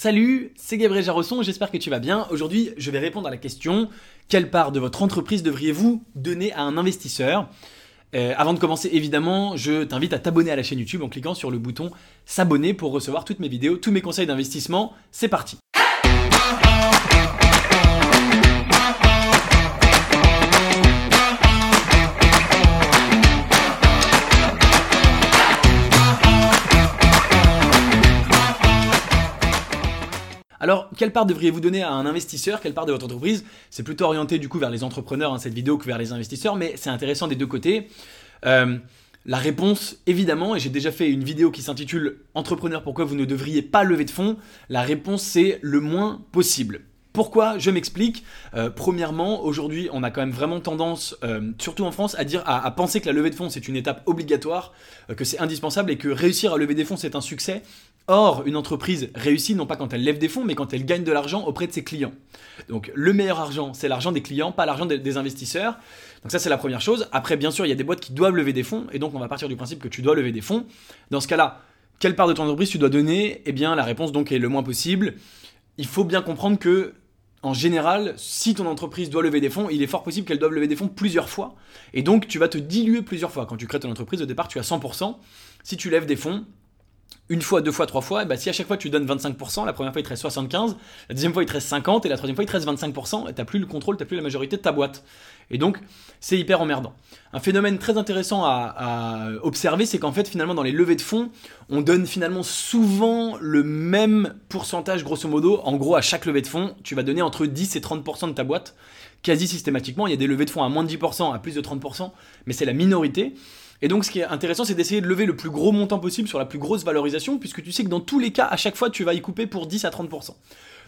Salut, c'est Gabriel Jarosson, j'espère que tu vas bien. Aujourd'hui, je vais répondre à la question quelle part de votre entreprise devriez-vous donner à un investisseur? Euh, Avant de commencer, évidemment, je t'invite à t'abonner à la chaîne YouTube en cliquant sur le bouton s'abonner pour recevoir toutes mes vidéos, tous mes conseils d'investissement. C'est parti Alors, quelle part devriez-vous donner à un investisseur? Quelle part de votre entreprise? C'est plutôt orienté du coup vers les entrepreneurs, hein, cette vidéo, que vers les investisseurs, mais c'est intéressant des deux côtés. Euh, la réponse, évidemment, et j'ai déjà fait une vidéo qui s'intitule Entrepreneur, pourquoi vous ne devriez pas lever de fonds? La réponse, c'est le moins possible. Pourquoi? Je m'explique. Euh, premièrement, aujourd'hui, on a quand même vraiment tendance, euh, surtout en France, à dire, à, penser que la levée de fonds c'est une étape obligatoire, que c'est indispensable et que réussir à lever des fonds c'est un succès. Or, une entreprise réussit non pas quand elle lève des fonds, mais quand elle gagne de l'argent auprès de ses clients. Donc, le meilleur argent, c'est l'argent des clients, pas l'argent des, investisseurs. Donc ça, c'est la première chose. Après, bien sûr, il y a des boîtes qui doivent lever des fonds, et donc on va partir du principe que tu dois lever des fonds. Dans ce cas-là, quelle part de ton entreprise tu dois donner? Eh bien, la réponse donc est le moins possible. Il faut bien comprendre que en général, si ton entreprise doit lever des fonds, il est fort possible qu'elle doive lever des fonds plusieurs fois. Et donc, tu vas te diluer plusieurs fois. Quand tu crées ton entreprise, au départ, tu as 100%. Si tu lèves des fonds, une fois, deux fois, trois fois, bah, si à chaque fois tu donnes 25%, la première fois il te reste 75, la deuxième fois il te reste 50 et la troisième fois il te reste 25% et t'as plus le contrôle, t'as plus la majorité de ta boîte. Et donc c'est hyper emmerdant. Un phénomène très intéressant à, observer, c'est qu'en fait finalement dans les levées de fonds, on donne finalement souvent le même pourcentage grosso modo. En gros à chaque levée de fonds, tu vas donner entre 10 et 30% de ta boîte quasi systématiquement. Il y a des levées de fonds à moins de 10%, à plus de 30%, mais c'est la minorité. Et donc, ce qui est intéressant, c'est d'essayer de lever le plus gros montant possible sur la plus grosse valorisation, puisque tu sais que dans tous les cas, à chaque fois, tu vas y couper pour 10 à 30%.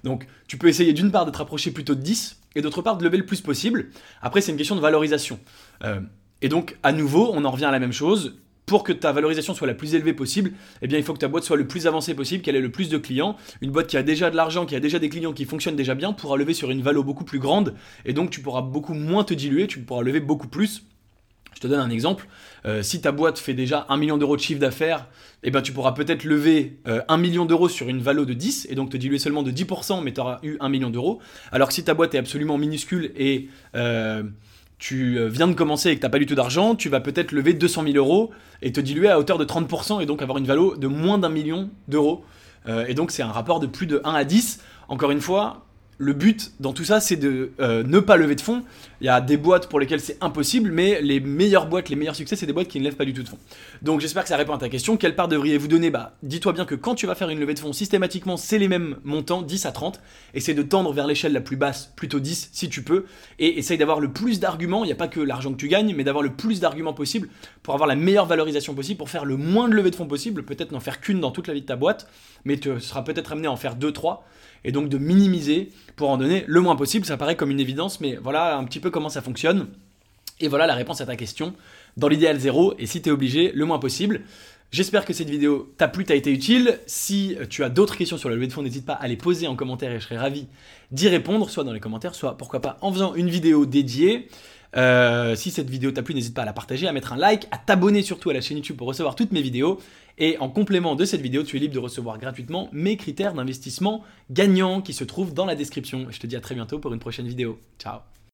Donc, tu peux essayer d'une part de te rapprocher plutôt de 10, et d'autre part de lever le plus possible. Après, c'est une question de valorisation. Euh, et donc, à nouveau, on en revient à la même chose. Pour que ta valorisation soit la plus élevée possible, eh bien, il faut que ta boîte soit le plus avancée possible, qu'elle ait le plus de clients. Une boîte qui a déjà de l'argent, qui a déjà des clients, qui fonctionne déjà bien, pourra lever sur une valeur beaucoup plus grande, et donc tu pourras beaucoup moins te diluer, tu pourras lever beaucoup plus je te donne un exemple. Euh, si ta boîte fait déjà 1 million d'euros de chiffre d'affaires, eh ben, tu pourras peut-être lever 1 euh, million d'euros sur une valeur de 10 et donc te diluer seulement de 10%, mais tu auras eu 1 million d'euros. Alors que si ta boîte est absolument minuscule et euh, tu viens de commencer et que tu n'as pas du tout d'argent, tu vas peut-être lever 200 000 euros et te diluer à hauteur de 30% et donc avoir une valeur de moins d'un million d'euros. et donc c'est un rapport de plus de 1 à 10. Encore une fois, le but dans tout ça, c'est de euh, ne pas lever de fonds. Il y a des boîtes pour lesquelles c'est impossible, mais les meilleures boîtes, les meilleurs succès, c'est des boîtes qui ne lèvent pas du tout de fonds. Donc j'espère que ça répond à ta question. Quelle part devriez-vous donner? Bah, dis-toi bien que quand tu vas faire une levée de fonds, systématiquement, c'est les mêmes montants, 10 à 30. Essaye de tendre vers l'échelle la plus basse, plutôt 10 si tu peux, et essaye d'avoir le plus d'arguments. Il n'y a pas que l'argent que tu gagnes, mais d'avoir le plus d'arguments possible pour avoir la meilleure valorisation possible, pour faire le moins de levées de fonds possible. Peut-être n'en faire qu'une dans toute la vie de ta boîte, mais tu seras peut-être amené à en faire 2-3 et donc de minimiser pour en donner le moins possible. Ça paraît comme une évidence, mais voilà un petit peu comment ça fonctionne. Et voilà la réponse à ta question. Dans l'idéal zéro, et si tu es obligé, le moins possible. J'espère que cette vidéo t'a plu, t'a été utile. Si tu as d'autres questions sur la levée de fonds, n'hésite pas à les poser en commentaire et je serai ravi d'y répondre, soit dans les commentaires, soit pourquoi pas en faisant une vidéo dédiée. Euh, si cette vidéo t'a plu, n'hésite pas à la partager, à mettre un like, à t'abonner surtout à la chaîne YouTube pour recevoir toutes mes vidéos. Et en complément de cette vidéo, tu es libre de recevoir gratuitement mes critères d'investissement gagnants qui se trouvent dans la description. Je te dis à très bientôt pour une prochaine vidéo. Ciao